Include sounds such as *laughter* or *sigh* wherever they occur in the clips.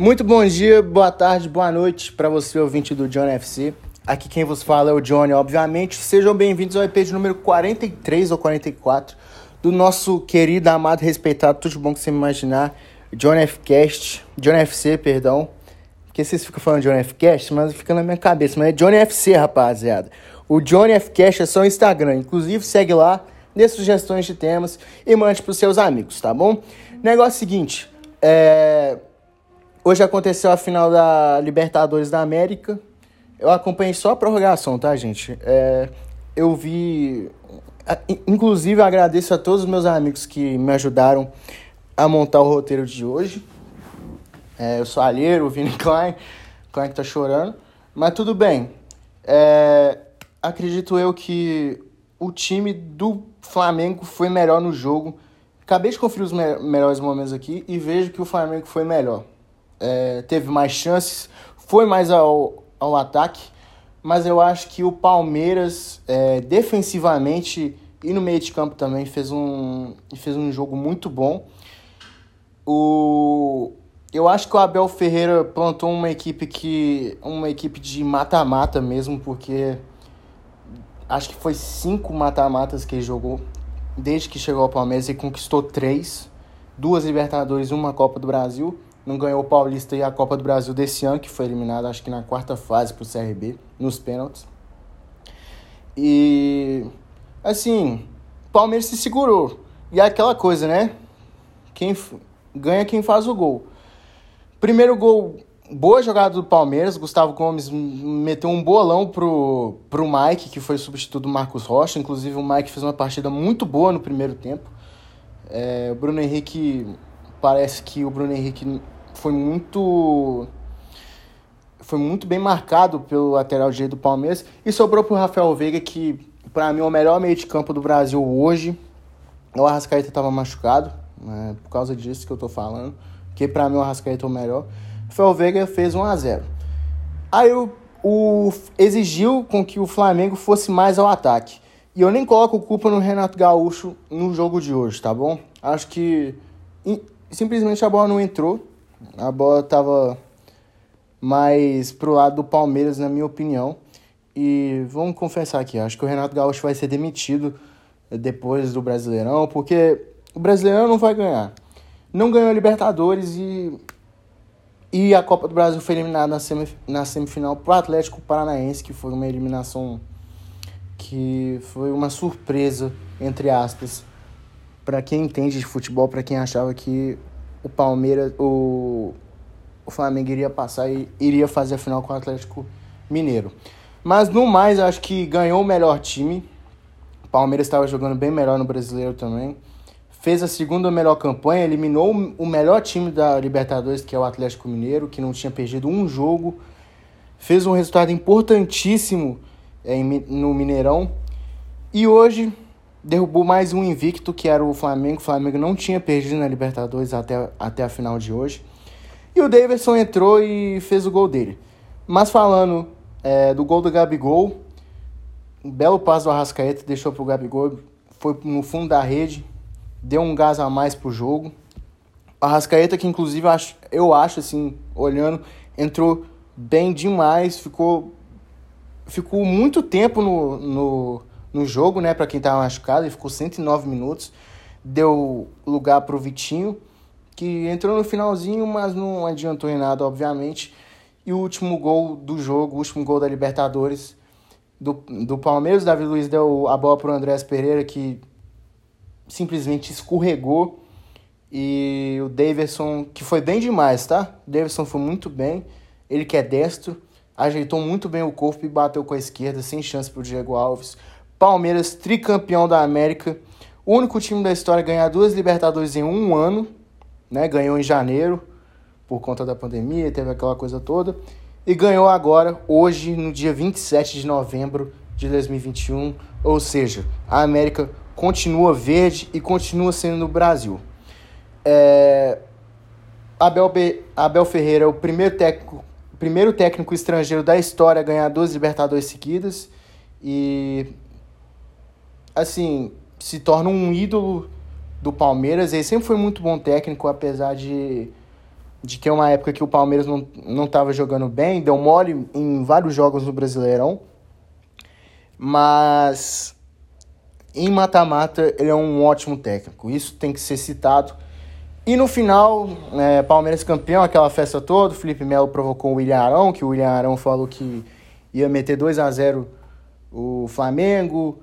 Muito bom dia, boa tarde, boa noite para você, ouvinte do John FC. Aqui quem vos fala é o Johnny, obviamente. Sejam bem-vindos ao EP de número 43 ou 44 do nosso querido, amado, respeitado, tudo bom que você imaginar, John F. Cast, John FC, perdão. Porque vocês ficam falando John F. Cast, mas fica na minha cabeça. Mas é Johnny FC, rapaziada. O Johnny F. Cast é só o Instagram. Inclusive, segue lá, dê sugestões de temas e mande pros seus amigos, tá bom? Negócio seguinte, é... Hoje aconteceu a final da Libertadores da América. Eu acompanhei só a prorrogação, tá, gente? É... Eu vi... Inclusive, agradeço a todos os meus amigos que me ajudaram a montar o roteiro de hoje. É, eu sou alheiro, o Vini *laughs* Klein, Klein que tá chorando. Mas tudo bem. É, acredito eu que o time do Flamengo foi melhor no jogo. Acabei de conferir os me melhores momentos aqui e vejo que o Flamengo foi melhor. É, teve mais chances, foi mais ao, ao ataque, mas eu acho que o Palmeiras, é, defensivamente e no meio de campo também, fez um, fez um jogo muito bom. O, eu acho que o Abel Ferreira plantou uma equipe que. uma equipe de mata-mata mesmo, porque acho que foi cinco mata-matas que ele jogou desde que chegou ao Palmeiras e conquistou três. Duas Libertadores uma Copa do Brasil. Não ganhou o Paulista e a Copa do Brasil desse ano, que foi eliminado acho que na quarta fase pro CRB, nos pênaltis. E assim, o Palmeiras se segurou. E é aquela coisa, né? Quem ganha quem faz o gol. Primeiro gol, boa jogada do Palmeiras. Gustavo Gomes meteu um bolão pro, pro Mike, que foi substituto do Marcos Rocha. Inclusive, o Mike fez uma partida muito boa no primeiro tempo. É, o Bruno Henrique, parece que o Bruno Henrique foi muito foi muito bem marcado pelo lateral direito do Palmeiras e sobrou pro Rafael Veiga que para mim é o melhor meio de campo do Brasil hoje. O Arrascaeta estava machucado, né, por causa disso que eu tô falando que para mim o Arrascaeta é o melhor. Rafael Veiga fez 1 a 0 Aí o, o, exigiu com que o Flamengo fosse mais ao ataque. E eu nem coloco culpa no Renato Gaúcho no jogo de hoje, tá bom? Acho que simplesmente a bola não entrou. A bola tava mais pro lado do Palmeiras, na minha opinião. E vamos confessar aqui, acho que o Renato Gaúcho vai ser demitido depois do Brasileirão, porque o Brasileirão não vai ganhar não ganhou a Libertadores e, e a Copa do Brasil foi eliminada na, semif na semifinal para o Atlético Paranaense, que foi uma eliminação que foi uma surpresa, entre aspas, para quem entende de futebol, para quem achava que o Palmeiras, o, o Flamengo iria passar e iria fazer a final com o Atlético Mineiro. Mas no mais, acho que ganhou o melhor time. O Palmeiras estava jogando bem melhor no brasileiro também fez a segunda melhor campanha, eliminou o melhor time da Libertadores, que é o Atlético Mineiro, que não tinha perdido um jogo, fez um resultado importantíssimo é, no Mineirão e hoje derrubou mais um invicto que era o Flamengo. O Flamengo não tinha perdido na Libertadores até, até a final de hoje. E o Davidson entrou e fez o gol dele. Mas falando é, do gol do Gabigol, um belo passo do Arrascaeta deixou pro Gabigol, foi no fundo da rede, deu um gás a mais pro jogo. A Rascaeta, que inclusive eu acho, eu acho assim, olhando, entrou bem demais, ficou ficou muito tempo no, no, no jogo, né, para quem tava machucado, ele ficou 109 minutos. Deu lugar pro Vitinho, que entrou no finalzinho, mas não adiantou em nada, obviamente. E o último gol do jogo, o último gol da Libertadores do, do Palmeiras, Davi Luiz deu a bola pro Andrés Pereira, que simplesmente escorregou. E o Davidson, que foi bem demais, tá? O Davidson foi muito bem. Ele que é destro, ajeitou muito bem o corpo e bateu com a esquerda, sem chance pro Diego Alves. Palmeiras, tricampeão da América. O único time da história a ganhar duas Libertadores em um ano. Né? Ganhou em janeiro, por conta da pandemia, teve aquela coisa toda. E ganhou agora, hoje, no dia 27 de novembro de 2021. Ou seja, a América continua verde e continua sendo no Brasil. É, Abel, Be, Abel Ferreira é o primeiro técnico, primeiro técnico estrangeiro da história a ganhar duas Libertadores seguidas e assim se torna um ídolo do Palmeiras. Ele sempre foi muito bom técnico, apesar de de é uma época que o Palmeiras não, não jogando bem, deu mole em vários jogos no Brasileirão. Mas em mata-mata ele é um ótimo técnico. Isso tem que ser citado. E no final, é, Palmeiras campeão, aquela festa toda, o Felipe Melo provocou o William Arão, que o William Arão falou que ia meter 2 a 0 o Flamengo,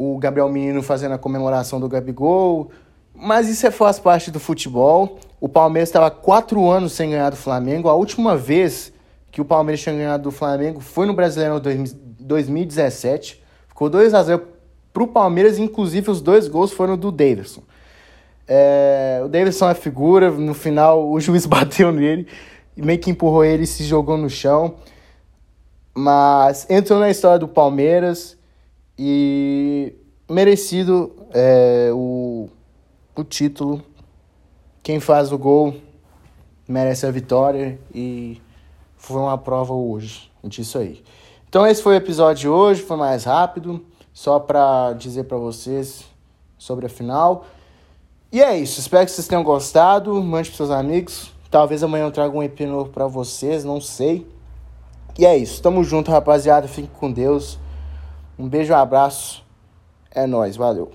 o Gabriel Menino fazendo a comemoração do Gabigol. Mas isso é, faz parte do futebol. O Palmeiras estava quatro anos sem ganhar do Flamengo. A última vez que o Palmeiras tinha ganhado do Flamengo foi no Brasileirão 2017. Ficou 2 a 0 para o Palmeiras, inclusive os dois gols foram do Davidson. É, o Davidson é figura, no final o juiz *laughs* bateu nele, meio que empurrou ele e se jogou no chão. Mas entrou na história do Palmeiras e merecido é, o, o título. Quem faz o gol merece a vitória e foi uma prova hoje disso aí. Então esse foi o episódio de hoje, foi mais rápido, só para dizer para vocês sobre a final. E é isso, espero que vocês tenham gostado, mande para seus amigos. Talvez amanhã eu traga um EP novo para vocês, não sei. E é isso, tamo junto, rapaziada, fique com Deus. Um beijo, um abraço. É nóis, valeu.